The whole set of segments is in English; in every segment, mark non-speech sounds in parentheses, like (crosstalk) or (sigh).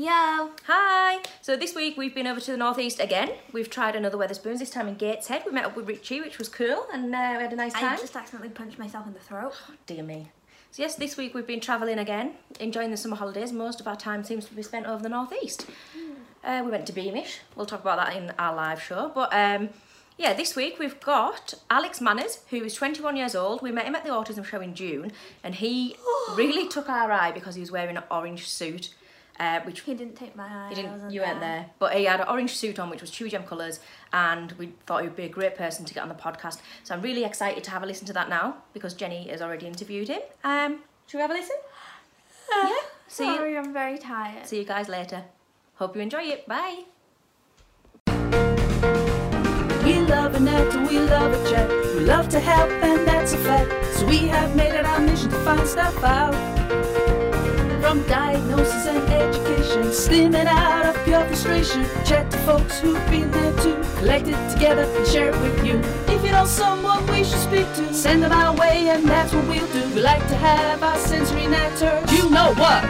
Yo. Hi! So this week we've been over to the northeast again. We've tried another Wetherspoons, this time in Gateshead. We met up with Richie, which was cool, and uh, we had a nice time. I just accidentally punched myself in the throat. Dear me. So yes, this week we've been travelling again, enjoying the summer holidays. Most of our time seems to be spent over the northeast. Uh, we went to Beamish. We'll talk about that in our live show. But um, yeah, this week we've got Alex Manners, who is 21 years old. We met him at the autism show in June, and he (gasps) really took our eye because he was wearing an orange suit, uh, which He didn't take my eye. he didn't, you weren't there, but he had an orange suit on, which was Chewigem colours, and we thought he would be a great person to get on the podcast. So I'm really excited to have a listen to that now because Jenny has already interviewed him. Um, should we have a listen? (sighs) yeah. See you. Sorry, I'm very tired. See you guys later. Hope you enjoy it. Bye. We love Annette and we love a chat. We love to help and that's a fact. So we have made it our mission to find stuff out. From diagnosis and education, slimming out of pure frustration. Chat to folks who've been there too. Collect it together and share it with you. If you know someone we should speak to, send them our way and that's what we'll do. We like to have our sensory natters. You know what?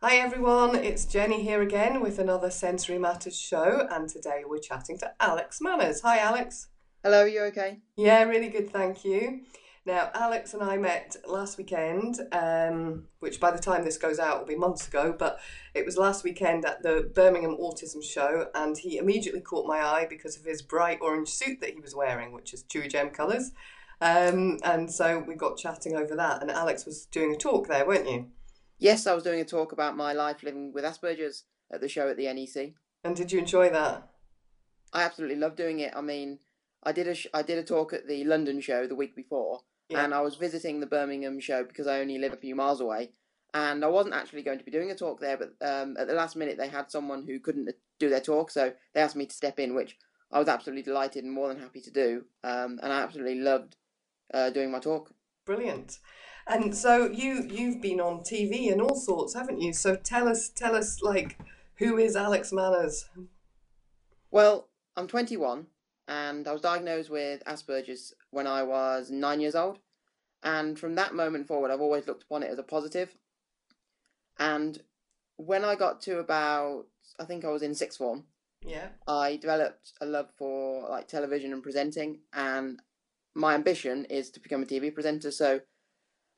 Hi everyone, it's Jenny here again with another Sensory Matters show, and today we're chatting to Alex Manners. Hi Alex. Hello, are you okay? Yeah, really good, thank you. Now, Alex and I met last weekend, um, which by the time this goes out will be months ago, but it was last weekend at the Birmingham Autism Show, and he immediately caught my eye because of his bright orange suit that he was wearing, which is Chewigem colours. Um, and so we got chatting over that, and Alex was doing a talk there, weren't you? Yes, I was doing a talk about my life living with Asperger's at the show at the NEC. And did you enjoy that? I absolutely love doing it. I mean, I did a sh- I did a talk at the London show the week before, Yeah. and I was visiting the Birmingham show because I only live a few miles away. And I wasn't actually going to be doing a talk there, but um, at the last minute they had someone who couldn't do their talk, so they asked me to step in, which I was absolutely delighted and more than happy to do. Um, and I absolutely loved uh, doing my talk. Brilliant. And so you you've been on TV and all sorts, haven't you? So tell us tell us like who is Alex Manners? Well, I'm 21 and I was diagnosed with Asperger's when I was nine years old. And from that moment forward, I've always looked upon it as a positive. And when I got to about, I think I was in sixth form, Yeah. I developed a love for like television and presenting. And my ambition is to become a TV presenter. So,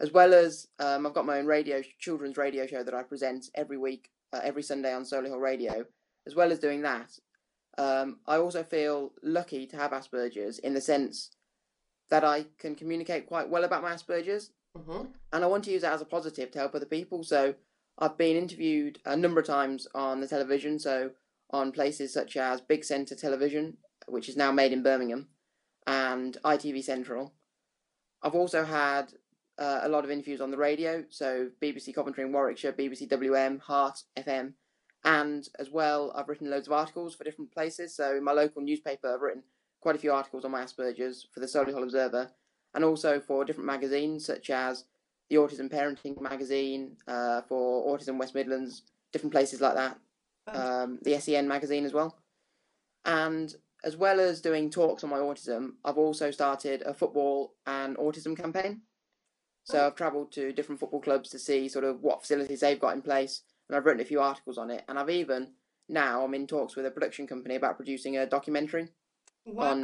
as well as um, I've got my own radio, children's radio show that I present every week, uh, every Sunday on Solihull Radio. As well as doing that, um, I also feel lucky to have Asperger's in the sense that I can communicate quite well about my Asperger's, hmm and I want to use that as a positive to help other people. So I've been interviewed a number of times on the television, so on places such as Big Centre Television, which is now made in Birmingham, and ITV Central. I've also had uh, a lot of interviews on the radio, so BBC Coventry and Warwickshire, BBC WM, Heart FM, and as well, I've written loads of articles for different places. So in my local newspaper, I've written quite a few articles on my Asperger's for the Solihull Observer, and also for different magazines such as the Autism Parenting magazine, uh, for Autism West Midlands, different places like that. Um, the SEN magazine as well, and as well as doing talks on my autism, I've also started a football and autism campaign. So I've travelled to different football clubs to see sort of what facilities they've got in place, and I've written a few articles on it. And I've even now I'm in talks with a production company about producing a documentary on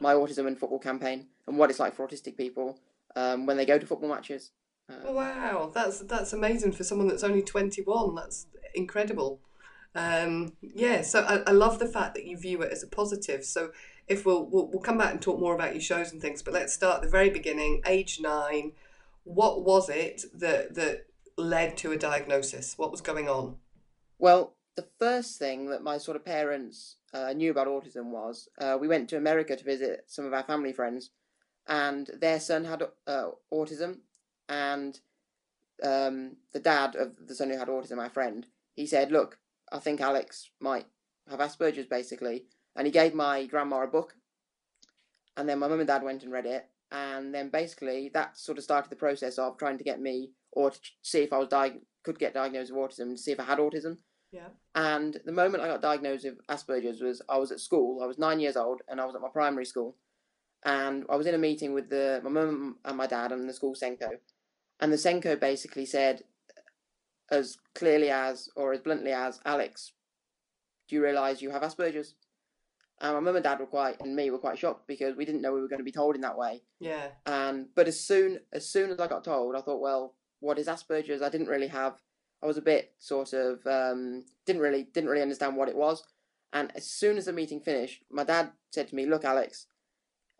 my autism and football campaign and what it's like for autistic people um, when they go to football matches. Uh, Wow, that's that's amazing for someone that's only twenty one. That's incredible. Um, yeah, so I, I love the fact that you view it as a positive. So if we'll, we'll we'll come back and talk more about your shows and things, but let's start at the very beginning. Age nine, what was it that that led to a diagnosis? What was going on? Well, the first thing that my sort of parents uh, knew about autism was uh, we went to America to visit some of our family friends, and their son had uh, autism, and um, the dad of the son who had autism, my friend, he said, "Look, I think Alex might have Asperger's, basically," and he gave my grandma a book, and then my mum and dad went and read it, and then basically that sort of started the process of trying to get me or to see if I was di- could get diagnosed with autism, to see if I had autism. Yeah. And the moment I got diagnosed with Asperger's was I was at school. I was nine years old and I was at my primary school. and I was in a meeting with the my mum and my dad and the school SENCO, and the SENCO basically said, as clearly as or as bluntly as Alex, do you realise you have Asperger's? And my mum and dad were quite and me were quite shocked because we didn't know we were going to be told in that way. Yeah. And but as soon as soon as I got told, I thought, well, what is Asperger's? I didn't really have. I was a bit sort of um, didn't really didn't really understand what it was. And as soon as the meeting finished, my dad said to me, "Look, Alex,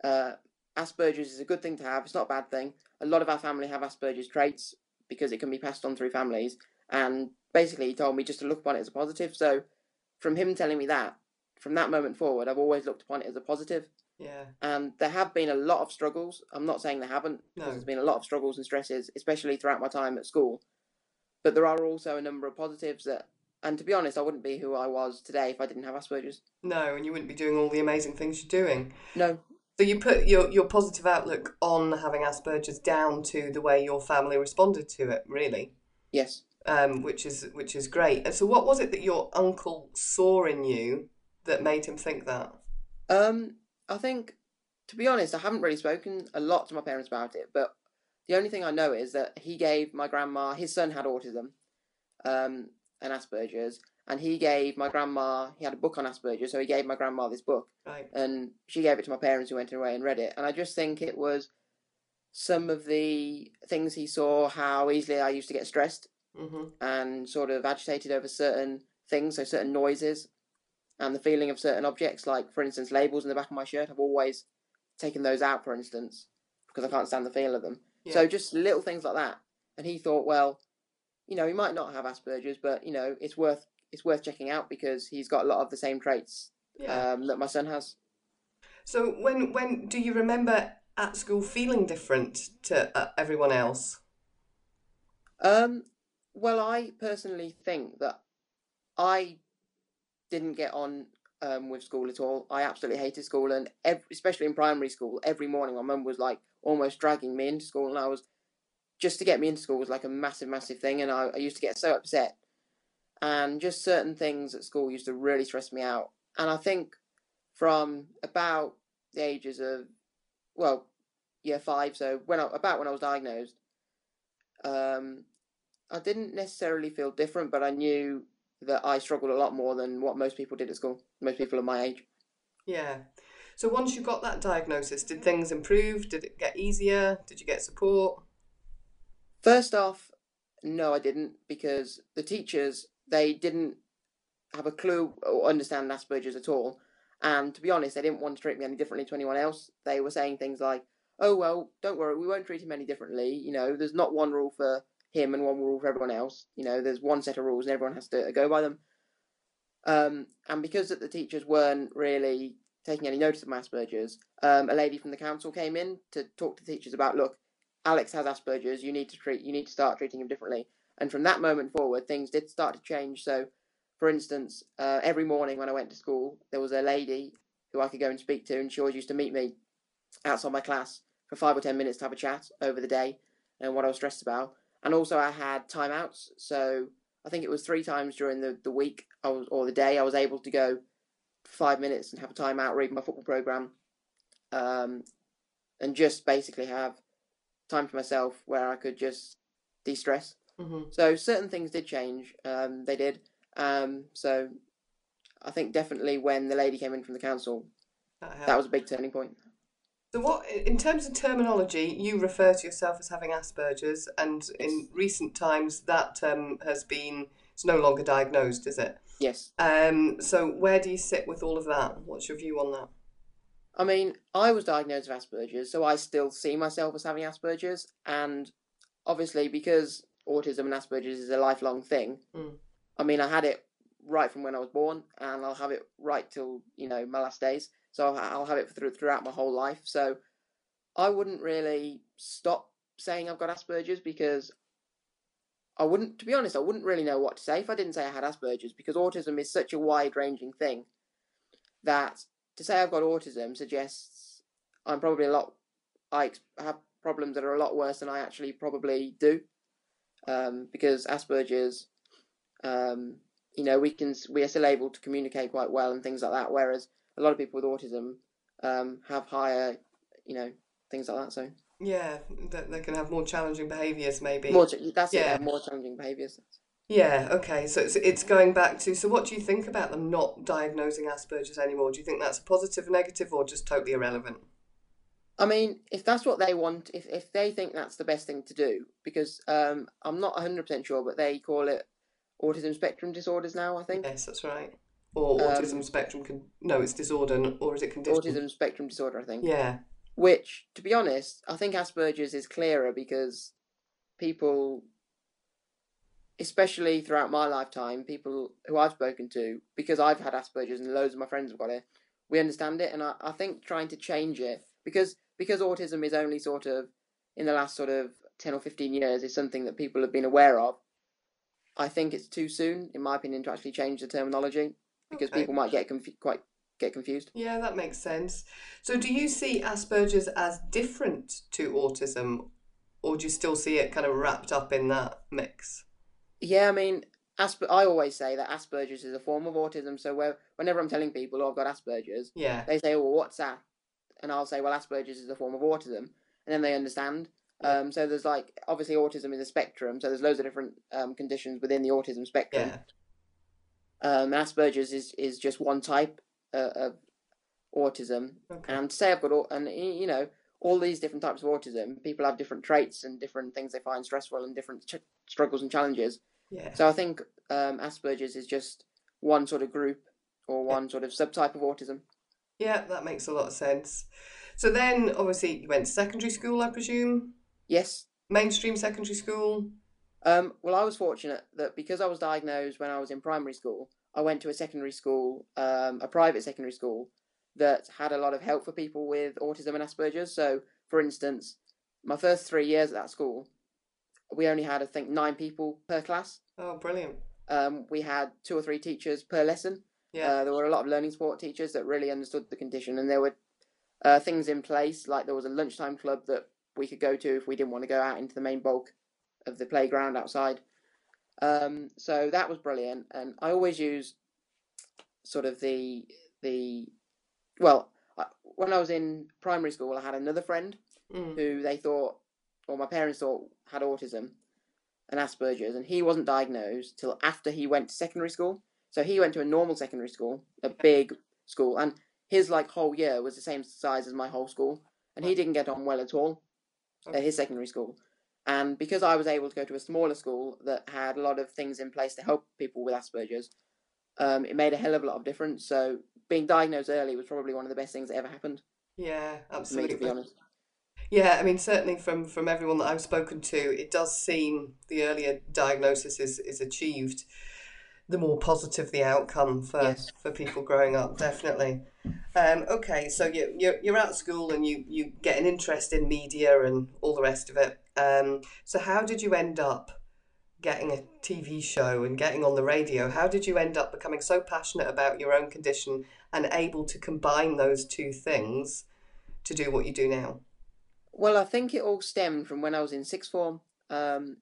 uh, Asperger's is a good thing to have. It's not a bad thing. A lot of our family have Asperger's traits because it can be passed on through families." And basically, he told me just to look upon it as a positive. So, from him telling me that, from that moment forward, I've always looked upon it as a positive. Yeah. And there have been a lot of struggles. I'm not saying there haven't, because No. there's been a lot of struggles and stresses, especially throughout my time at school. But there are also a number of positives that, and to be honest, I wouldn't be who I was today if I didn't have Asperger's. No, and you wouldn't be doing all the amazing things you're doing. No, So you put your your positive outlook on having Asperger's down to the way your family responded to it, really, yes. um, which is which is great. And so, what was it that your uncle saw in you that made him think that? Um, I think, to be honest, I haven't really spoken a lot to my parents about it, but the only thing I know is that he gave my grandma, his son had autism, um, and Asperger's, and he gave my grandma, he had a book on Asperger's, so he gave my grandma this book. Right. and she gave it to my parents who went away and read it and i just think it was some of the things he saw how easily i used to get stressed hmm and sort of agitated over certain things so certain noises and the feeling of certain objects like for instance labels in the back of my shirt i've always taken those out for instance because i can't stand the feel of them Yeah. so just little things like that and he thought well you know he might not have asperger's but you know it's worth it's worth checking out because he's got a lot of the same traits Yeah. um, that my son has so when when do you remember at school feeling different to uh, everyone else? Um, well, I personally think that I didn't get on um, with school at all. I absolutely hated school, and ev- especially in primary school, every morning my mum was like almost dragging me into school, and I was just to get me into school was like a massive, massive thing, and I, I used to get so upset. And just certain things at school used to really stress me out. And I think from about the ages of, well, year five, so when I, about when I was diagnosed, um, I didn't necessarily feel different, but I knew that I struggled a lot more than what most people did at school. Most people of my age. Yeah. So once you got that diagnosis, did things improve? Did it get easier? Did you get support? First off, no, I didn't because the teachers they didn't have a clue or understand Asperger's at all. And to be honest, they didn't want to treat me any differently to anyone else. They were saying things like, "Oh well, don't worry, we won't treat him any differently. You know, there's not one rule for him and one rule for everyone else. You know, there's one set of rules and everyone has to go by them." Um, and because the teachers weren't really taking any notice of my Asperger's, um, a lady from the council came in to talk to teachers about, look, Alex has Asperger's. You need to treat. You need to start treating him differently. And from that moment forward, things did start to change. So, for instance, uh, every morning when I went to school, there was a lady who I could go and speak to, and she always used to meet me outside my class for five or ten minutes to have a chat over the day and what I was stressed about. And also, I had timeouts. So I think it was three times during the, the week I was, or the day I was able to go five minutes and have a timeout, read my football program, um, and just basically have time for myself where I could just de-stress. hmm So certain things did change. Um, they did. Um, so I think definitely when the lady came in from the council, That that was a big turning point. So, what in terms of terminology, you refer to yourself as having Asperger's, and in recent times that term has been it's no longer diagnosed, is it? Yes. Um, so, where do you sit with all of that? What's your view on that? I mean, I was diagnosed with Asperger's, so I still see myself as having Asperger's, and obviously because autism and Asperger's is a lifelong thing. Mm. I mean, I had it right from when I was born, and I'll have it right till you know my last days. So I'll, have it through, throughout my whole life. So I wouldn't really stop saying I've got Asperger's because I wouldn't, to be honest, I wouldn't really know what to say if I didn't say I had Asperger's because autism is such a wide ranging thing that to say I've got autism suggests I'm probably a lot. I have problems that are a lot worse than I actually probably do, um, because Asperger's, um, you know, we can we are still able to communicate quite well and things like that. Whereas a lot of people with autism um, have higher you know, things like that. So Yeah, that they can have more challenging behaviours, maybe. more, that's Yeah. have more challenging behaviours. Yeah, okay. So it's, it's going back to so what do you think about them not diagnosing Asperger's anymore? Do you think that's a positive, negative, or just totally irrelevant? I mean, if that's what they want, if, if they think that's the best thing to do, because um, I'm not 100% sure, but they call it autism spectrum disorders now, I think. Yes, that's right. Or Um, autism spectrum can no, it's disorder, or is it condition? Autism spectrum disorder, I think. Yeah, Which, to be honest, I think Asperger's is clearer because people, especially throughout my lifetime, people who I've spoken to, because I've had Asperger's and loads of my friends have got it, we understand it. And I, I think trying to change it, because because autism is only sort of in the last sort of 10 or 15 years, is something that people have been aware of. I think it's too soon, in my opinion, to actually change the terminology because Okay. people might get confu- quite get confused. yeah, that makes sense. So, do you see Asperger's as different to autism, or do you still see it kind of wrapped up in that mix? Yeah, I mean, Asper- I always say that Asperger's is a form of autism. So where, whenever I'm telling people, oh, I've got Asperger's, Yeah, they say, well, what's that? And I'll say, well, Asperger's is a form of autism. And then they understand. Um, so there's like, obviously, autism is a spectrum. So there's loads of different um, conditions within the autism spectrum. yeah, Um, Asperger's is, is just one type uh, of autism. okay, And to say I've got, au- and you know, all these different types of autism, people have different traits and different things they find stressful and different ch- struggles and challenges. yeah. So I think um, Asperger's is just one sort of group or one sort of subtype of autism. Yeah, that makes a lot of sense. So then, obviously, you went to secondary school, I presume. Yes. Mainstream secondary school. Um, well, I was fortunate that because I was diagnosed when I was in primary school, I went to a secondary school, um, a private secondary school, that had a lot of help for people with autism and Asperger's. So, for instance, my first three years at that school, we only had, I think, nine people per class. Oh, brilliant. Um, we had two or three teachers per lesson. Yeah, Uh, there were a lot of learning support teachers that really understood the condition, and there were uh, things in place like there was a lunchtime club that we could go to if we didn't want to go out into the main bulk of the playground outside. Um, so that was brilliant, and I always use sort of the the well I, when I was in primary school, I had another friend Mm. who they thought, or my parents thought, had autism and Asperger's, and he wasn't diagnosed till after he went to secondary school. So he went to a normal secondary school, a big school, and his like whole year was the same size as my whole school, and he didn't get on well at all at his secondary school. And because I was able to go to a smaller school that had a lot of things in place to help people with Asperger's, um, it made a hell of a lot of difference. So being diagnosed early was probably one of the best things that ever happened Yeah, to me, absolutely. to be honest. Yeah, I mean, certainly from from everyone that I've spoken to, it does seem the earlier diagnosis is is achieved, the more positive the outcome for Yes. for people growing up. Definitely. Um, okay, so you you're you're at school and you you get an interest in media and all the rest of it. Um, so how did you end up getting a TV show and getting on the radio? How did you end up becoming so passionate about your own condition and able to combine those two things to do what you do now? Well, I think it all stemmed from when I was in sixth form. Um,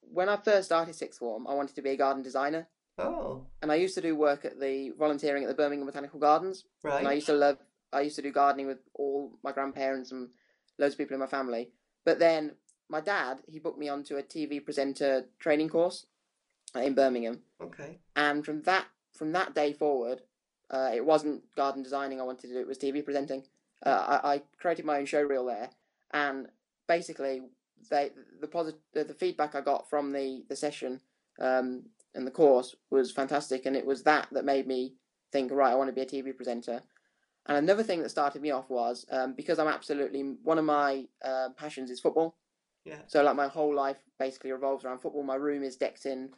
when I first started sixth form, I wanted to be a garden designer, Oh, and I used to do work at the volunteering at the Birmingham Botanical Gardens. right. And I used to love. I used to do gardening with all my grandparents and loads of people in my family. But then my dad, he booked me onto a TV presenter training course in Birmingham, Okay. and from that from that day forward, uh, it wasn't garden designing I wanted to do; it was TV presenting. Uh, I, I created my own show reel there, and basically, they the positive the, the feedback I got from the the session um, and the course was fantastic, and it was that that made me think, right, I want to be a TV presenter. And another thing that started me off was um, because I'm absolutely one of my uh, passions is football. Yeah. So like my whole life basically revolves around football. My room is decked in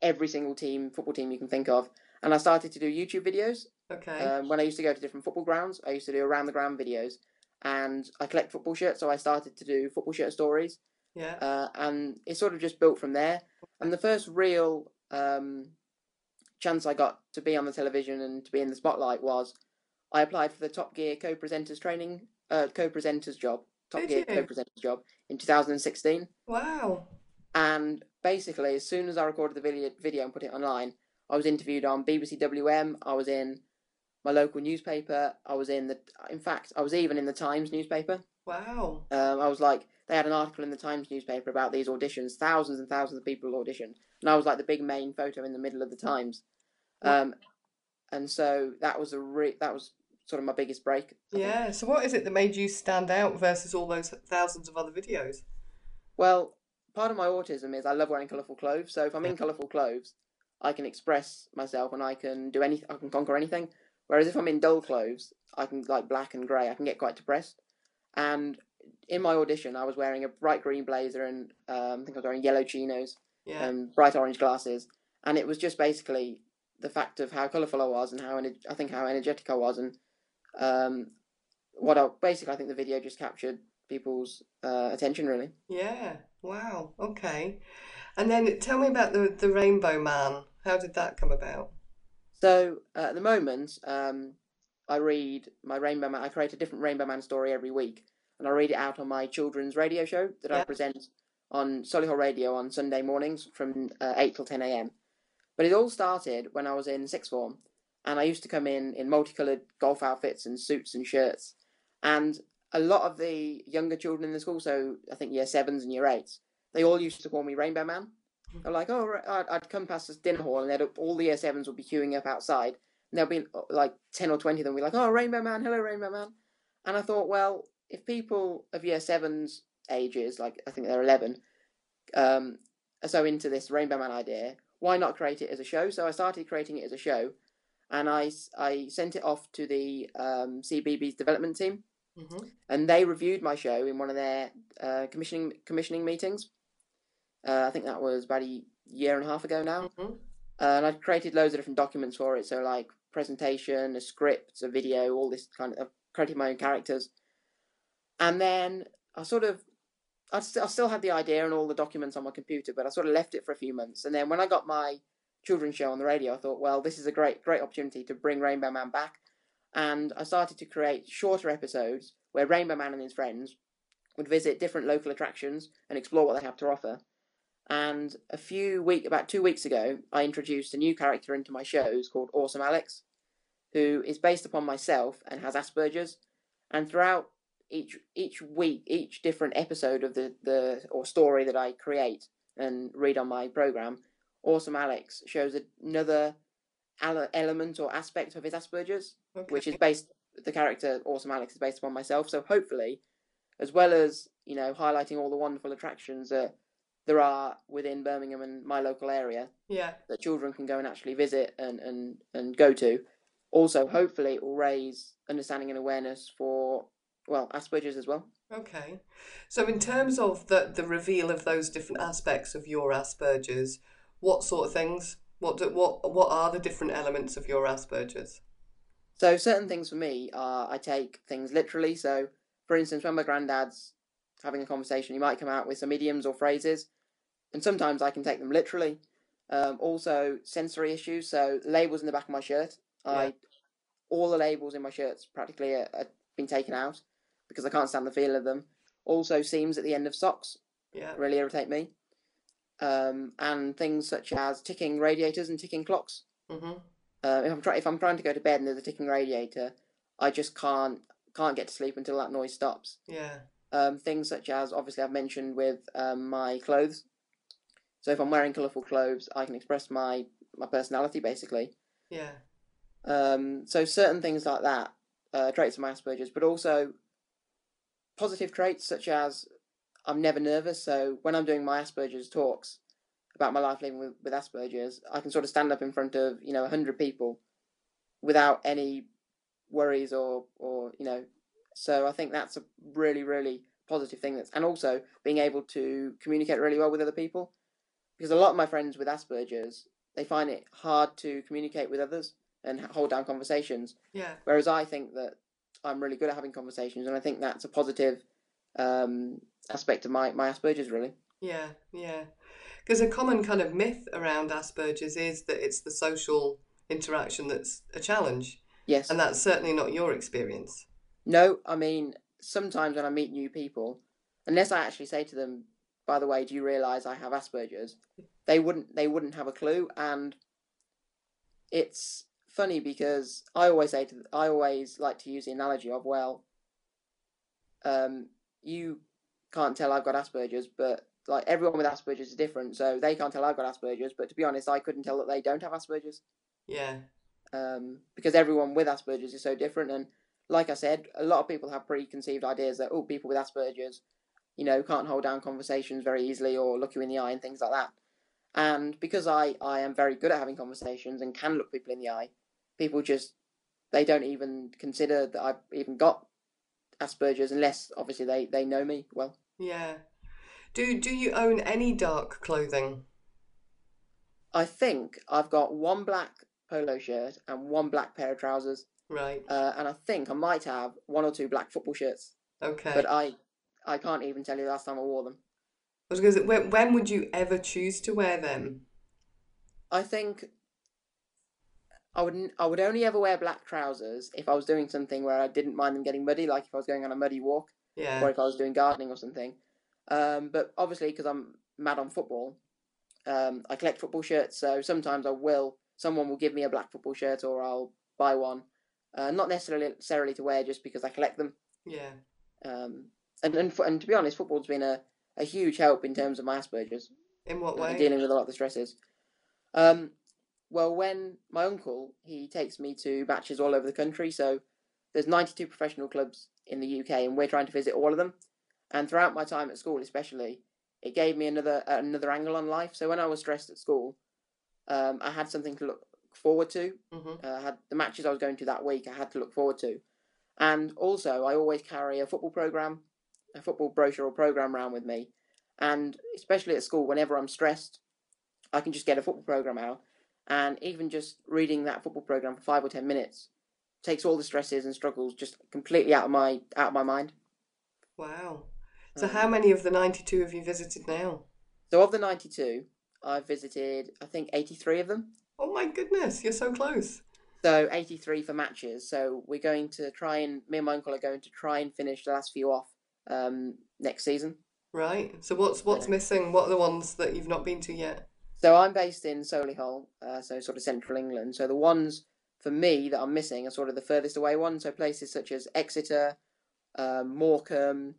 every single team, football team you can think of. And I started to do YouTube videos. Okay. Um, when I used to go to different football grounds, I used to do around the ground videos. And I collect football shirts, so I started to do football shirt stories. Yeah. Uh, and it sort of just built from there. And the first real um, chance I got to be on the television and to be in the spotlight was I applied for the Top Gear co-presenters training, uh, co-presenters job, Top Did Gear you? co-presenters job in 2016. Wow. And basically, as soon as I recorded the video, video and put it online, I was interviewed on BBC WM. I was in my local newspaper. I was in the, in fact, I was even in the Times newspaper. Wow. Um, I was like, they had an article in the Times newspaper about these auditions. Thousands and thousands of people auditioned, and I was like the big main photo in the middle of the Times. Um, and so that was a re- that was sort of my biggest break. I think. Yeah. So what is it that made you stand out versus all those thousands of other videos? Well, part of my autism is I love wearing colourful clothes. So if I'm in colourful clothes, I can express myself and I can do anything. I can conquer anything. Whereas if I'm in dull clothes, I can like black and grey. I can get quite depressed. And in my audition, I was wearing a bright green blazer and um, I think I was wearing yellow chinos Yeah. and bright orange glasses. And it was just basically the fact of how colourful I was and how ener- I think how energetic I was and um, what I basically I think the video just captured people's uh, attention really. Yeah. Wow. Okay. And then tell me about the the Rainbow Man. How did that come about? So uh, at the moment, um, I read my Rainbow Man. I create a different Rainbow Man story every week, and I read it out on my children's radio show that I present on Solihull Radio on Sunday mornings from uh, eight till ten a.m. But it all started when I was in sixth form, and I used to come in in multicolored golf outfits and suits and shirts, and a lot of the younger children in the school, so I think year sevens and year eights, they all used to call me Rainbow Man. They're like, oh, right," I'd, come past this dinner hall, and they'd, all the year sevens would be queuing up outside, and there'll be uh, like 10 or 20 of them be like, oh, Rainbow Man, hello, Rainbow Man. And I thought, well, if people of year sevens ages, like I think they're 11, um, are so into this Rainbow Man idea, why not create it as a show? So I started creating it as a show, and I, I sent it off to the um, CBBC's development team, hmm and they reviewed my show in one of their uh, commissioning commissioning meetings. Uh, I think that was about a year and a half ago now. hmm Uh, and I created loads of different documents for it. So like presentation, a script, a video, all this kind of. I've created my own characters, and then I sort of, I, st- I still had the idea and all the documents on my computer, but I sort of left it for a few months. And then when I got my children's show on the radio, I thought, well, this is a great, great opportunity to bring Rainbow Man back, and I started to create shorter episodes where Rainbow Man and his friends would visit different local attractions and explore what they have to offer. And a few week, about two weeks ago, I introduced a new character into my shows called Awesome Alex, who is based upon myself and has Asperger's. And throughout each each week, each different episode of the, the or story that I create and read on my program, Awesome Alex shows another element or aspect of his Asperger's, Okay. which is based. The character Awesome Alex is based upon myself. So hopefully, as well as you know highlighting all the wonderful attractions that there are within Birmingham and my local area yeah. that children can go and actually visit and, and, and go to. Also, hopefully, it will raise understanding and awareness for, well, Asperger's as well. Okay. So in terms of the the reveal of those different aspects of your Asperger's, what sort of things? What do, what what are the different elements of your Asperger's? So, certain things for me are I take things literally. So, for instance, when my granddad's having a conversation, he might come out with some idioms or phrases, and sometimes I can take them literally. Um, also, sensory issues. So, labels in the back of my shirt. I all the labels in my shirts practically are, are been taken out because I can't stand the feel of them. Also, seams at the end of socks Yeah. really irritate me. Um, and things such as ticking radiators and ticking clocks. Mhm. Uh, if I'm try- if I'm trying to go to bed and there's a ticking radiator, I just can't can't get to sleep until that noise stops. Yeah. Um, things such as obviously I've mentioned with um, my clothes. So if I'm wearing colourful clothes, I can express my my personality basically. Yeah. Um, so certain things like that, uh, traits of my Asperger's, but also positive traits such as I'm never nervous. So when I'm doing my Asperger's talks about my life living with, with Asperger's, I can sort of stand up in front of you know hundred people without any worries or or you know. So I think that's a really really positive thing. That's and also being able to communicate really well with other people, because a lot of my friends with Asperger's they find it hard to communicate with others and hold down conversations. Yeah. Whereas I think that I'm really good at having conversations, and I think that's a positive um, aspect of my, my Asperger's, really. Yeah. Yeah. Because a common kind of myth around Asperger's is that it's the social interaction that's a challenge, Yes. and that's certainly not your experience. No, I mean, sometimes when I meet new people, unless I actually say to them, by the way, do you realise I have Asperger's? They wouldn't they wouldn't have a clue and it's funny because I always say to I always like to use the analogy of well, um, you can't tell I've got Asperger's, but like everyone with Asperger's is different, so they can't tell I've got Asperger's. But to be honest, I couldn't tell that they don't have Asperger's Yeah. um, because everyone with Asperger's is so different. And like I said, a lot of people have preconceived ideas that oh, people with Asperger's, you know, can't hold down conversations very easily or look you in the eye and things like that. And because I I am very good at having conversations and can look people in the eye, people just they don't even consider that I've even got Asperger's unless obviously they they know me well. Yeah. Do do you own any dark clothing? I think I've got one black polo shirt and one black pair of trousers, Right. uh, and I think I might have one or two black football shirts. Okay. but I I can't even tell you the last time I wore them. I was going to say, when, when would you ever choose to wear them? I think I would I would only ever wear black trousers if I was doing something where I didn't mind them getting muddy, like if I was going on a muddy walk or if I was doing gardening or something. Um, but obviously, because I'm mad on football, um, I collect football shirts. So sometimes I will someone will give me a black football shirt or I'll buy one, uh, not necessarily necessarily to wear just because I collect them. Yeah. Um, and and, and to be honest, football's been a, a huge help in terms of my Asperger's. In what uh, way? dealing with a lot of the stresses. Um, well, when my uncle he takes me to matches all over the country, so there's 92 professional clubs in the UK, and we're trying to visit all of them. And throughout my time at school, especially, it gave me another another angle on life. So when I was stressed at school, um, I had something to look forward to. hmm Uh, I had the matches I was going to that week. I had to look forward to, and also I always carry a football program, a football brochure or program around with me, and especially at school, whenever I'm stressed, I can just get a football program out, and even just reading that football program for five or ten minutes takes all the stresses and struggles just completely out of my out of my mind. Wow. So Um, how many of the 92 have you visited now? So of the ninety two, I've visited I think eighty three of them. Oh my goodness, you're so close. So 83 for matches. So we're going to try and me and my uncle are going to try and finish the last few off um, next season. Right. So what's what's missing? What are the ones that you've not been to yet? So I'm based in Solihull, uh, so sort of central England. So the ones for me that I'm missing are sort of the furthest away ones. So places such as Exeter, um, Morecambe,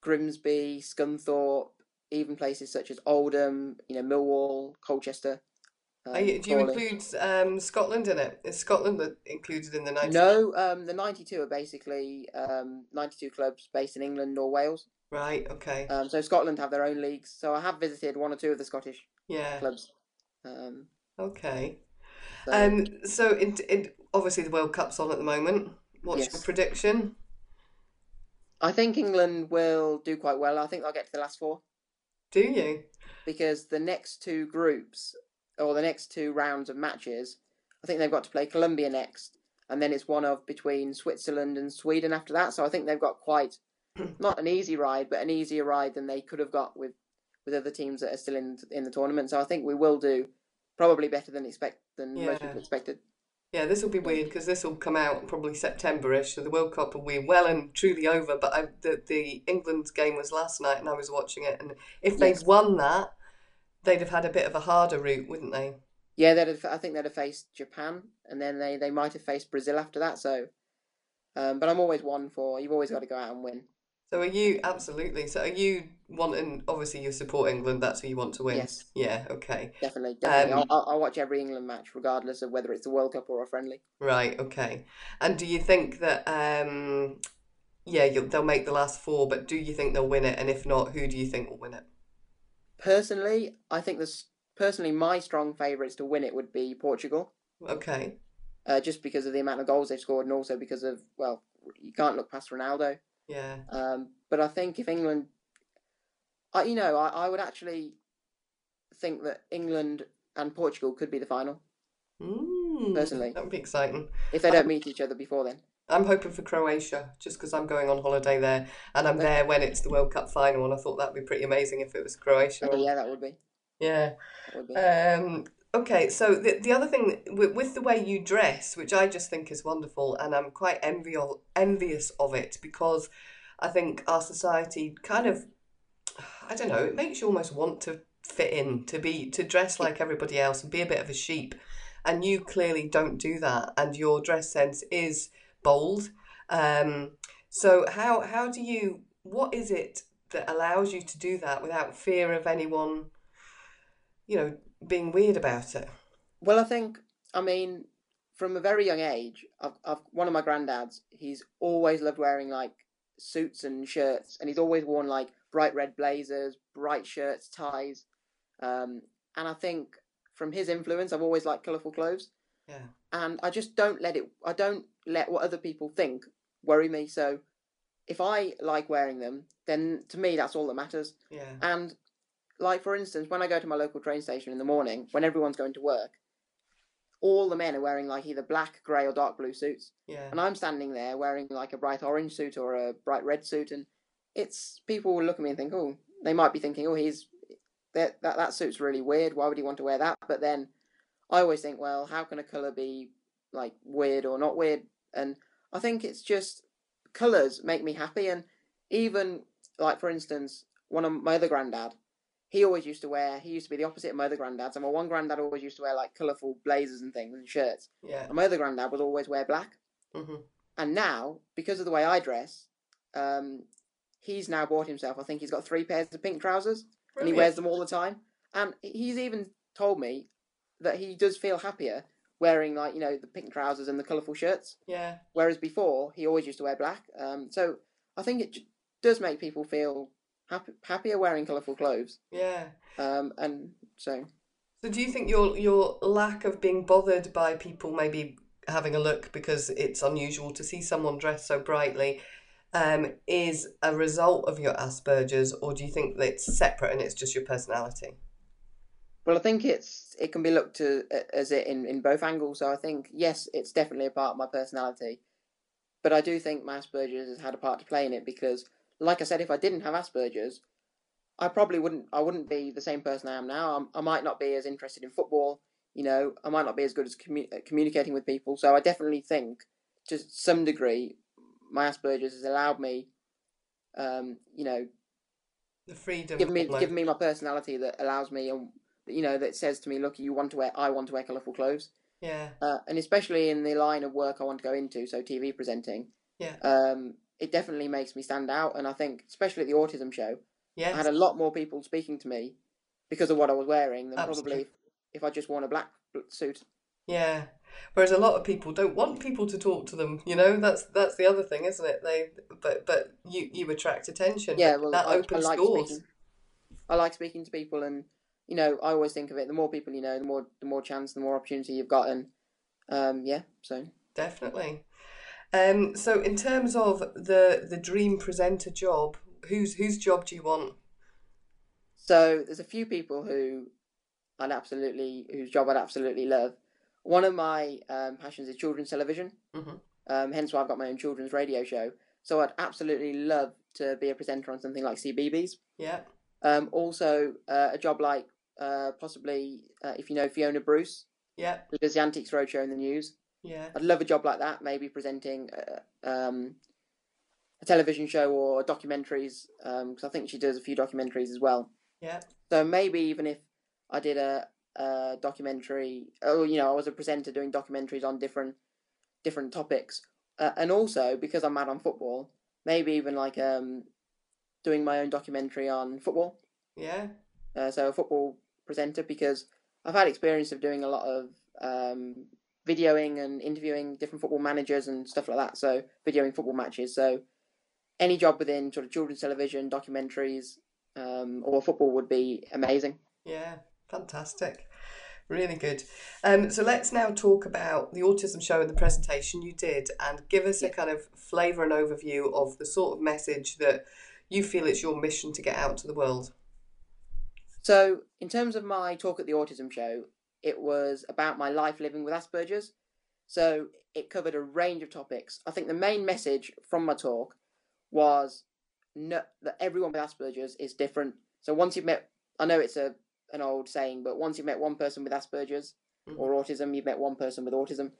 Grimsby, Scunthorpe, even places such as Oldham, you know, Millwall, Colchester. Um, you, do you Crawley. include um, Scotland in it? Is Scotland included in the 92? No, um, the 92 are basically um, 92 clubs based in England or Wales. Right. Okay. Um, so Scotland have their own leagues. So I have visited one or two of the Scottish yeah. clubs. Um, Okay. so Um. So obviously the World Cup's on at the moment. What's your prediction? I think England will do quite well. I think they'll get to the last four Do you? because the next two groups or the next two rounds of matches, I think they've got to play Colombia next, and then it's one of between Switzerland and Sweden after that. So I think they've got quite (clears throat) not an easy ride, but an easier ride than they could have got with with other teams that are still in in the tournament. So I think we will do probably better than expect than most people expected. Yeah, this will be weird because this will come out probably September-ish, so the World Cup will be well and truly over. But I, the the England game was last night, and I was watching it, and if they'd Yes. won that, they'd have had a bit of a harder route, wouldn't they? Yeah, they'd have, I think they'd have faced Japan, and then they, they might have faced Brazil after that. So, um, but I'm always one for you've always got to go out and win. So are you absolutely? So are you wanting? Obviously, you support England. That's who you want to win. Yes. Yeah. Okay. Definitely, definitely. Um, I'll, I'll, watch every England match, regardless of whether it's the World Cup or a friendly. Right. Okay. And do you think that? um Yeah, you'll, they'll make the last four, but do you think they'll win it? And if not, who do you think will win it? Personally, I think this personally my strong favourites to win it would be Portugal, Okay. uh, just because of the amount of goals they've scored, and also because of well, you can't look past Ronaldo. Yeah. Um, but I think if England, I you know, I, I would actually think that England and Portugal could be the final Mm, Personally. that would be exciting. if they don't meet each other before then. I'm hoping for Croatia just because I'm going on holiday there and I'm there when it's the World Cup final. And I thought that'd be pretty amazing if it was Croatia. Okay, yeah, that would be. Yeah. That would be. Um, okay, so the, the other thing with, with the way you dress, which I just think is wonderful, and I'm quite envious envious of it because I think our society kind of, I don't know, it makes you almost want to fit in, to be to dress like everybody else and be a bit of a sheep. and you clearly don't do that, and your dress sense is bold. Um, so how how do you? What is it that allows you to do that without fear of anyone, you know, being weird about it? Well, I think, I mean, from a very young age, I've, I've one of my granddads. He's always loved wearing like suits and shirts, and he's always worn like bright red blazers, bright shirts, ties, um, and I think from his influence, I've always liked colourful clothes. Yeah. And I just don't let it. I don't let what other people think worry me. So if I like wearing them, then to me that's all that matters. Yeah. And like for instance, when I go to my local train station in the morning, when everyone's going to work, all the men are wearing like either black, grey, or dark blue suits, Yeah. and I'm standing there wearing like a bright orange suit or a bright red suit, and it's people will look at me and think, oh, they might be thinking, oh, he's that that that suit's really weird. Why would he want to wear that? But then I always think, well, how can a color be like weird or not weird? And I think it's just colors make me happy, and even like for instance, one of my other granddad, he always used to wear. He used to be the opposite of my other granddads, and my one granddad always used to wear like colorful blazers and things and shirts, Yeah. and my other granddad would always wear black. hmm And now, because of the way I dress, um, he's now bought himself. I think he's got three pairs of pink trousers, and he wears them all the time. And he's even told me that he does feel happier wearing like you know the pink trousers and the colourful shirts, Yeah. whereas before he always used to wear black. Um, so I think it j- does make people feel happy, happier wearing colourful clothes. Yeah. Um, and so So do you think your your lack of being bothered by people maybe having a look because it's unusual to see someone dressed so brightly um, is a result of your Asperger's, or do you think that it's separate and it's just your personality? Well, I think it's it can be looked to as it in, in both angles. So I think yes, it's definitely a part of my personality, but I do think my Asperger's has had a part to play in it because, like I said, if I didn't have Asperger's, I probably wouldn't I wouldn't be the same person I am now. I'm, I might not be as interested in football. You know, I might not be as good as commu- uh, communicating with people. So I definitely think, to some degree, my Asperger's has allowed me, um, you know, The freedom. give me almost. give me my personality that allows me and you know that says to me look you want to wear i want to wear colourful clothes Yeah. uh, and especially in the line of work i want to go into so tv presenting Yeah. um, it definitely makes me stand out and i think especially at the autism show Yes. i had a lot more people speaking to me because of what i was wearing than Absolutely. probably if, i just worn a black suit Yeah. Whereas a lot of people don't want people to talk to them. You know, that's that's the other thing, isn't it? They but but you you attract attention. yeah well that I, I opens like doors. speaking i like speaking to people and you know i always think of it the more people you know the more the more chance the more opportunity you've got and um, yeah so Definitely. Um, so in terms of the the dream presenter job, whose whose job do you want? So there's a few people who I'd absolutely whose job I'd absolutely love. One of my um, passions is children's television. Mhm. Um, hence why I've got my own children's radio show. So I'd absolutely love to be a presenter on something like CBBC. Yeah. Um, also uh, a job like uh, possibly uh, if you know Fiona Bruce, Yeah. who does the Antiques Roadshow in the news. Yeah. I'd love a job like that, maybe presenting uh, um, a television show or documentaries, because I think she does a few documentaries as well. Yeah. So maybe even if I did a, a documentary, or you know, I was a presenter doing documentaries on different different topics, uh, and also because I'm mad on football, maybe even like um, doing my own documentary on football. Yeah. Uh, so a football presenter because I've had experience of doing a lot of um, videoing and interviewing different football managers and stuff like that. So videoing football matches. So any job within sort of children's television, documentaries, um, or football would be amazing. Yeah. Fantastic. Really good. Um, so let's now talk about the autism show and the presentation you did, and give us a kind of flavour and overview of the sort of message that you feel it's your mission to get out to the world. So, in terms of my talk at the autism show, it was about my life living with Asperger's. So, it covered a range of topics. I think the main message from my talk was no, that everyone with Asperger's is different. So, once you've met, I know it's a an old saying, but once you've met one person with Asperger's mm. or autism, you've met one person with autism.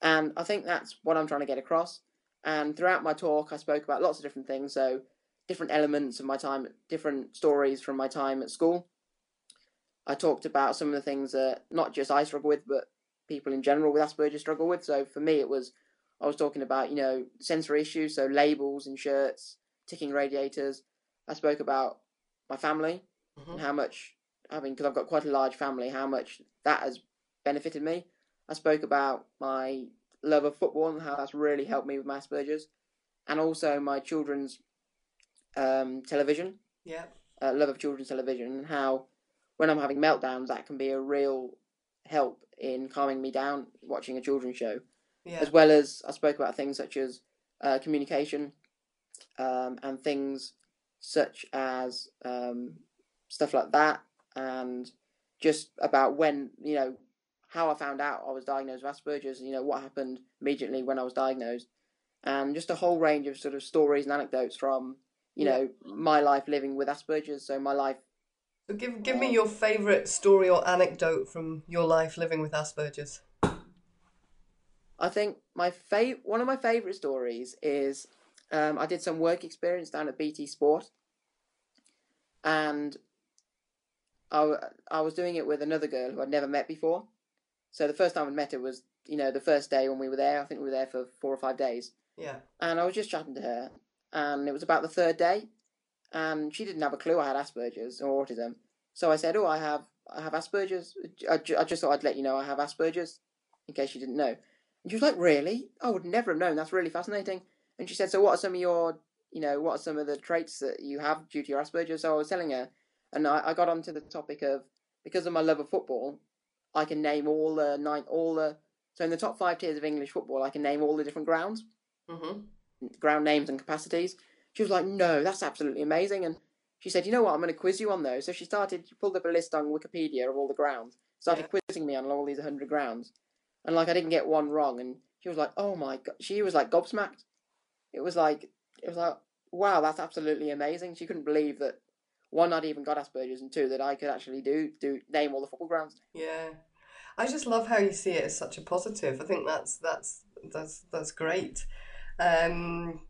And I think that's what I'm trying to get across. And throughout my talk, I spoke about lots of different things. So, different elements of my time, different stories from my time at school. I talked about some of the things that not just I struggle with, but people in general with Asperger's struggle with. So for me, it was I was talking about you know sensory issues, so labels in shirts, ticking radiators. I spoke about my family Mhm. and how much having because I've got quite a large family, how much that has benefited me. I spoke about my love of football and how that's really helped me with my Asperger's, and also my children's um, television Yeah. uh, love of children's television and how when I'm having meltdowns that can be a real help in calming me down watching a children's show Yeah. as well as I spoke about things such as uh, communication um, and things such as um, stuff like that and just about when you know how I found out I was diagnosed with Asperger's you know what happened immediately when I was diagnosed and just a whole range of sort of stories and anecdotes from you Yeah. know my life living with Asperger's so my life So give give me your favourite story or anecdote from your life living with Asperger's. I think my fav- one of my favourite stories is um, I did some work experience down at BT Sport, and I, w- I was doing it with another girl who I'd never met before. So the first time I met her was you know the first day when we were there. I think we were there for four or five days, Yeah. and I was just chatting to her, and it was about the third day, and she didn't have a clue I had Asperger's or autism. So I said, "Oh, I have I have Asperger's. I, ju- I just thought I'd let you know I have Asperger's, in case you didn't know." And she was like, "Really? I would never have known. That's really fascinating." And she said, "So what are some of your, you know, what are some of the traits that you have due to your Asperger's?" So I was telling her, and I, I got onto the topic of because of my love of football, I can name all the nine, all the so in the top five tiers of English football, I can name all the different grounds Mhm. ground names and capacities. She was like, "No, that's absolutely amazing." And she said, "You know what? I'm going to quiz you on those." So she started, she pulled up a list on Wikipedia of all the grounds, started quizzing me on all these hundred grounds, and like I didn't get one wrong. And she was like, "Oh my god!" She was like gobsmacked. It was like, it was like, wow, that's absolutely amazing. She couldn't believe that one, I'd even got Asperger's, and two, that I could actually do do name all the football grounds. Yeah. I just love how you see it as such a positive. I think that's that's that's that's great. Um,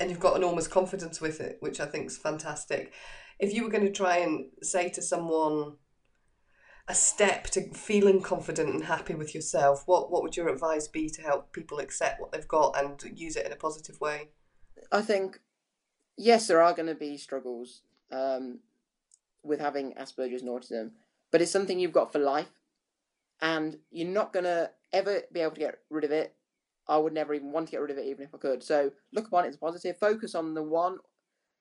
and you've got enormous confidence with it, which I think is fantastic. If you were going to try and say to someone a step to feeling confident and happy with yourself, what what would your advice be to help people accept what they've got and use it in a positive way? I think, yes, there are going to be struggles um, with having Asperger's and autism, but it's something you've got for life, and you're not going to ever be able to get rid of it. I would never even want to get rid of it, even if I could. So look upon it as positive. Focus on the one,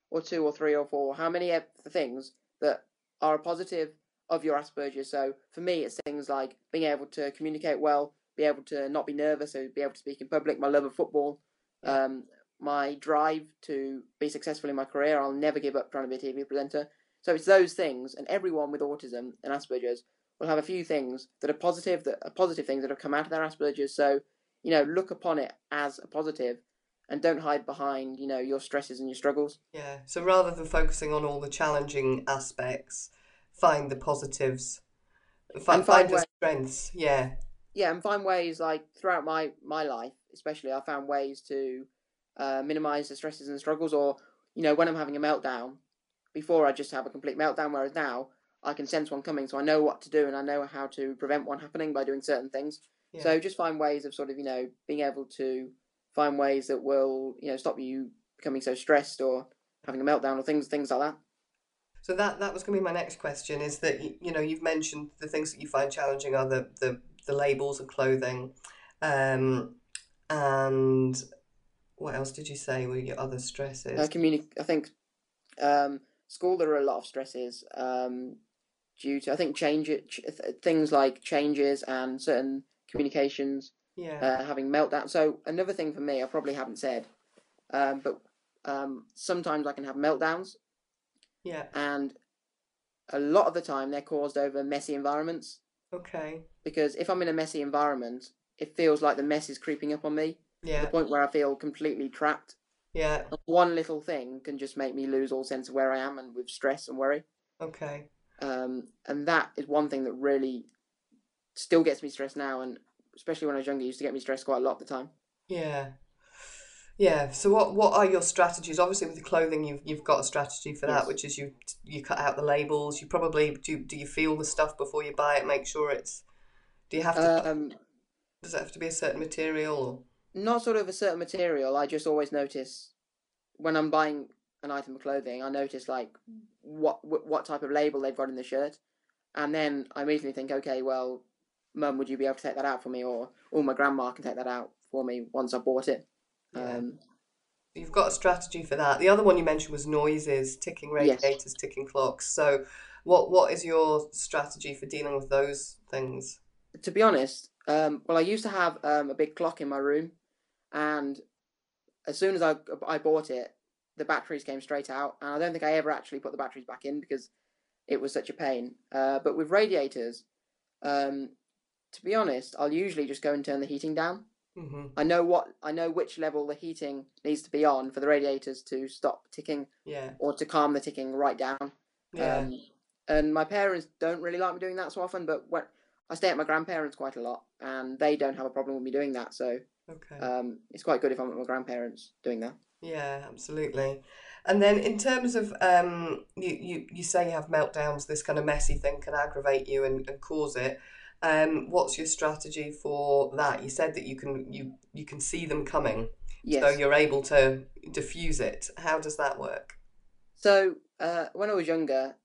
or two, or three, or four, how many of the things that are a positive of your Asperger's. So for me, it's things like being able to communicate well, be able to not be nervous, so be able to speak in public. My love of football, um, my drive to be successful in my career. I'll never give up trying to be a TV presenter. So it's those things, and everyone with autism and Asperger's will have a few things that are positive, that are positive things that have come out of their Asperger's. So you know, look upon it as a positive, and don't hide behind you know your stresses and your struggles. Yeah. So rather than focusing on all the challenging aspects, find the positives. Find, And find find the ways- strengths. Yeah. yeah, and find ways like throughout my my life, especially, I found ways to uh, minimize the stresses and struggles. Or you know, when I'm having a meltdown, before I just have a complete meltdown, whereas now I can sense one coming, so I know what to do and I know how to prevent one happening by doing certain things. Yeah. So just find ways of sort of you know being able to find ways that will you know stop you becoming so stressed or having a meltdown or things things like that. So that that was going to be my next question. Is that you, know you've mentioned the things that you find challenging are the the, the labels of clothing, um, and what else did you say were your other stresses? Uh, communi- I think um, school there are a lot of stresses um, due to I think change it ch- things like changes and certain communications yeah, uh, having meltdown. So another thing for me I probably haven't said, um, but um, sometimes I can have meltdowns, yeah, and a lot of the time they're caused over messy environments. okay, Because if I'm in a messy environment, it feels like the mess is creeping up on me to yeah, the point where I feel completely trapped. yeah, One little thing can just make me lose all sense of where I am and with stress and worry. okay, Um, and that is one thing that really still gets me stressed now, and especially when I was younger, used to get me stressed quite a lot of the time. yeah, yeah. So what what are your strategies? Obviously, with the clothing, you've you've got a strategy for that, Yes. which is you you cut out the labels. You probably do. Do you feel the stuff before you buy it? Make sure it's Do you have to? Um, does it have to be a certain material? Or? not sort of a certain material. I just always notice when I'm buying an item of clothing. I notice like what what type of label they've got in the shirt, and then I immediately think, okay, well, Mum, would you be able to take that out for me, or or my grandma can take that out for me once I bought it. Yeah. Um, You've got a strategy for that. The other one you mentioned was noises, ticking Yes. radiators, ticking clocks. So, what what is your strategy for dealing with those things? to be honest, um, well, I used to have um, a big clock in my room, and as soon as I I bought it, the batteries came straight out, and I don't think I ever actually put the batteries back in because it was such a pain. Uh, but with radiators, um, to be honest, I'll usually just go and turn the heating down. hmm I know what I know which level the heating needs to be on for the radiators to stop ticking Yeah, or to calm the ticking right down. yeah, Um, and my parents don't really like me doing that so often, but when I stay at my grandparents quite a lot, and they don't have a problem with me doing that. So okay. um, it's quite good if I'm at my grandparents doing that. Yeah, absolutely. And then in terms of um, you, you, you say you have meltdowns, this kind of messy thing can aggravate you and, and cause it. Um, what's your strategy for that? You said that you can you you can see them coming, Yes. so you're able to diffuse it. How does that work? So uh, when I was younger,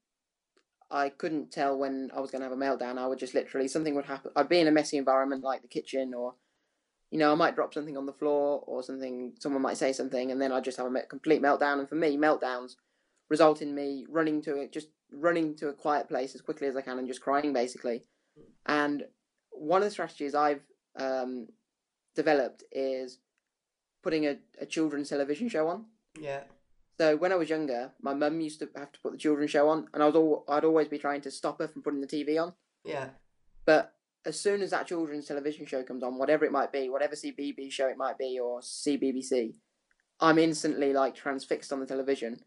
I couldn't tell when I was going to have a meltdown. I would just literally something would happen. I'd be in a messy environment like the kitchen, or you know, I might drop something on the floor or something. Someone might say something, and then I'd just have a complete meltdown. And for me, meltdowns result in me running to it, just running to a quiet place as quickly as I can, and just crying basically. And one of the strategies I've um, developed is putting a, a children's television show on. Yeah, So when I was younger, my mum used to have to put the children's show on, and I was all I'd always be trying to stop her from putting the TV on. yeah, But as soon as that children's television show comes on, whatever it might be, whatever CBeebies show it might be, or CBBC, I'm instantly like transfixed on the television,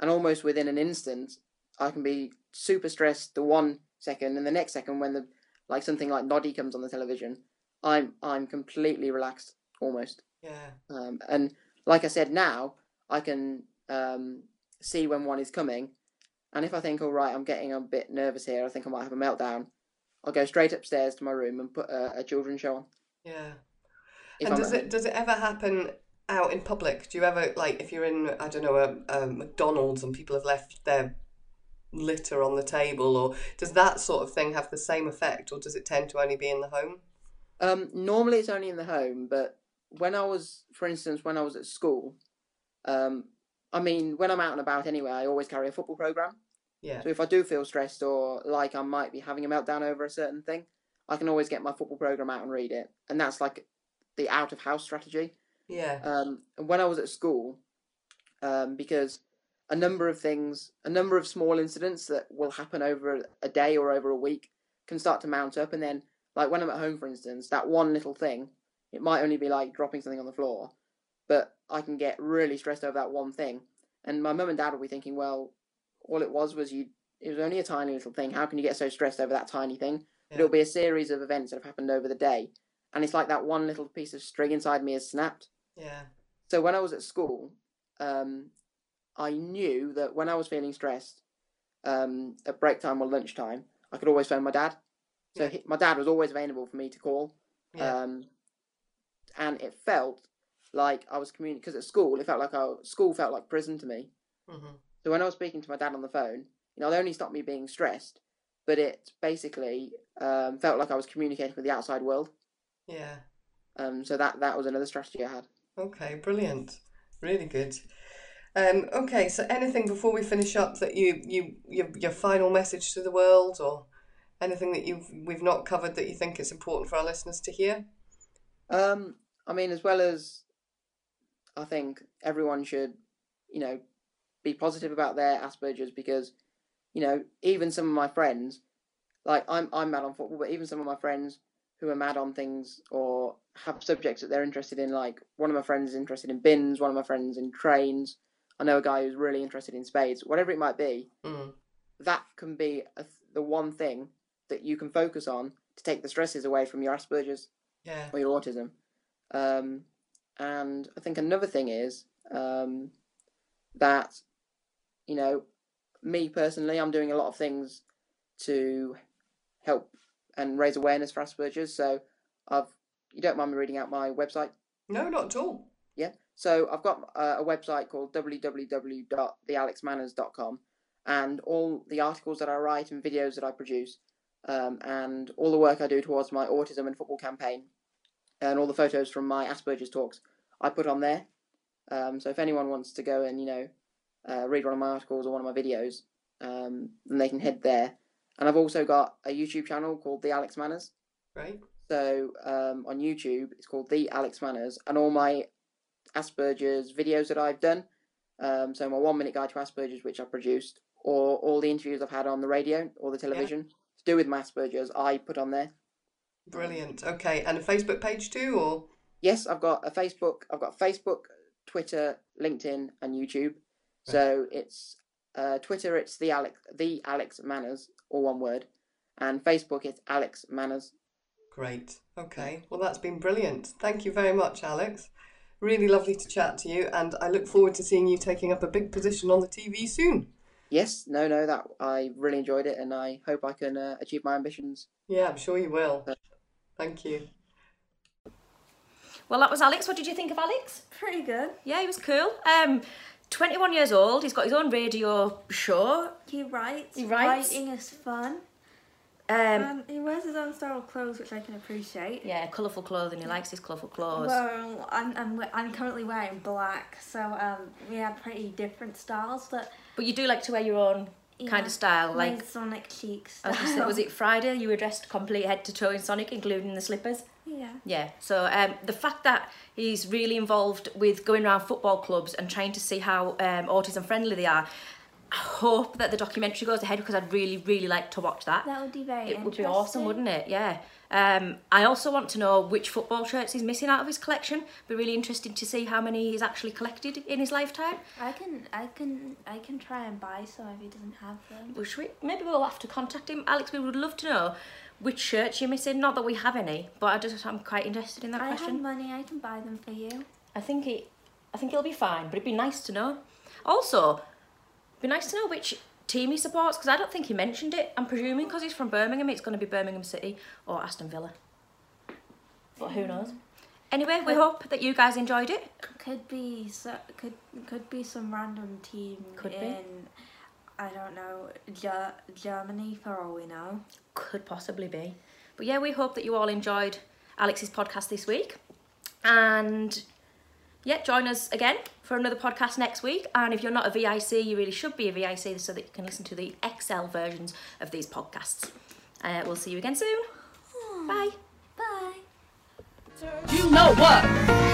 and almost within an instant, I can be super stressed the one second, and the next second when the like something like Noddy comes on the television, I'm I'm completely relaxed almost. yeah, Um, and like I said, now I can um, see when one is coming. And if I think, all right, I'm getting a bit nervous here, I think I might have a meltdown, I'll go straight upstairs to my room and put a, a children's show on. yeah. If and I'm does it does it ever happen out in public? Do you ever like if you're in I don't know a, a McDonald's and people have left their litter on the table, or does that sort of thing have the same effect, or does it tend to only be in the home? Um, normally it's only in the home, but when I was, for instance, when I was at school, um, I mean, when I'm out and about anyway, I always carry a football program. Yeah, So if I do feel stressed or like I might be having a meltdown over a certain thing, I can always get my football program out and read it, and that's like the out of house strategy. yeah, um, when I was at school, um, because a number of things, a number of small incidents that will happen over a day or over a week can start to mount up. And then, like when I'm at home, for instance, that one little thing, it might only be like dropping something on the floor, but I can get really stressed over that one thing. And my mum and dad will be thinking, well, all it was was you, it was only a tiny little thing. How can you get so stressed over that tiny thing? Yeah. it'll be a series of events that have happened over the day. And it's like that one little piece of string inside me has snapped. yeah, So when I was at school, um, I knew that when I was feeling stressed, um, at break time or lunchtime, I could always phone my dad. So Yeah. he, my dad was always available for me to call. yeah, Um, and it felt like I was communicating because at school it felt like I, school felt like prison to me. hmm So when I was speaking to my dad on the phone, you know, it only stopped me being stressed, but it basically um, felt like I was communicating with the outside world. yeah. Um, so that that was another strategy I had. Okay, brilliant, really good. Um, okay, so anything before we finish up that you you your your final message to the world, or anything that you've we've not covered that you think it's important for our listeners to hear? Um, I mean, as well as I think everyone should, you know, be positive about their Asperger's because, you know, even some of my friends, like I'm I'm mad on football, but even some of my friends who are mad on things or have subjects that they're interested in, like one of my friends is interested in bins, one of my friends in trains. I know a guy who's really interested in spades. Whatever it might be, Mm. that can be a, the one thing that you can focus on to take the stresses away from your Asperger's Yeah, or your autism. Um, and I think another thing is um, that, you know, me personally, I'm doing a lot of things to help and raise awareness for Asperger's. So I've you don't mind me reading out my website? No, not at all. Yeah. So I've got uh, a website called www.thealexmanners.com, and all the articles that I write and videos that I produce, um, and all the work I do towards my autism and football campaign, and all the photos from my Asperger's talks, I put on there. Um, so if anyone wants to go and you know uh, read one of my articles or one of my videos, um, then they can head there. And I've also got a YouTube channel called The Alex Manners. Right. So um, on YouTube, it's called The Alex Manners, and all my Asperger's videos that I've done. Um, so my one minute guide to Asperger's, which I produced, or all the interviews I've had on the radio or the television to do with my Asperger's, I put on there. Brilliant. Okay, and a Facebook page too, or Yes, I've got a Facebook. I've got Facebook, Twitter, LinkedIn, and YouTube. So it's uh, Twitter. It's the Alex the Alex Manners, all one word, and Facebook it's Alex Manners. great. Okay, well that's been brilliant. Thank you very much, Alex. Really lovely to chat to you, and I look forward to seeing you taking up a big position on the TV soon. Yes, no, no, that I really enjoyed it, and I hope I can uh, achieve my ambitions. Yeah, I'm sure you will. Thank you. Well, that was Alex. What did you think of Alex? Pretty good. Yeah, he was cool. Um, 21 years old. He's got his own radio show. He writes. He writes. Writing is fun. Um, And he wears his own style of clothes, which I can appreciate. yeah, colourful clothing. He likes his colourful clothes. Well, I'm, I'm, I'm currently wearing black, so um, we have pretty different styles, but But you do like to wear your own kind of style. Like, Sonic cheeks. Was was it (laughs) Friday? You were dressed complete head to toe in Sonic, including the slippers. Yeah. Yeah. So um, the fact that he's really involved with going around football clubs and trying to see how um, autism friendly they are. I hope that the documentary goes ahead because I'd really, really like to watch that. That would be very it would be awesome, wouldn't it? Yeah. Um, I also want to know which football shirts he's missing out of his collection. Be really interested to see how many he's actually collected in his lifetime. I can, I can, I can try and buy some if he doesn't have them. Which we, maybe we'll have to contact him. Alex, we would love to know which shirts you're missing. Not that we have any, but I just I'm quite interested in that I question. have money. I can buy them for you. I think it, I think it'll be fine, but it'd be nice to know. Also, be nice to know which team he supports because I don't think he mentioned it. I'm presuming because he's from Birmingham, it's going to be Birmingham City or Aston Villa. But who knows? Anyway, we hope that you guys enjoyed it. Could be, so, could could be some random team Could be. in, I don't know, Ge- Germany for all we know. Could possibly be. But yeah, we hope that you all enjoyed Alex's podcast this week. And yeah, join us again for another podcast next week. And if you're not a VIC, you really should be a VIC so that you can listen to the Excel versions of these podcasts. Uh, we'll see you again soon. Bye. Bye. You know what?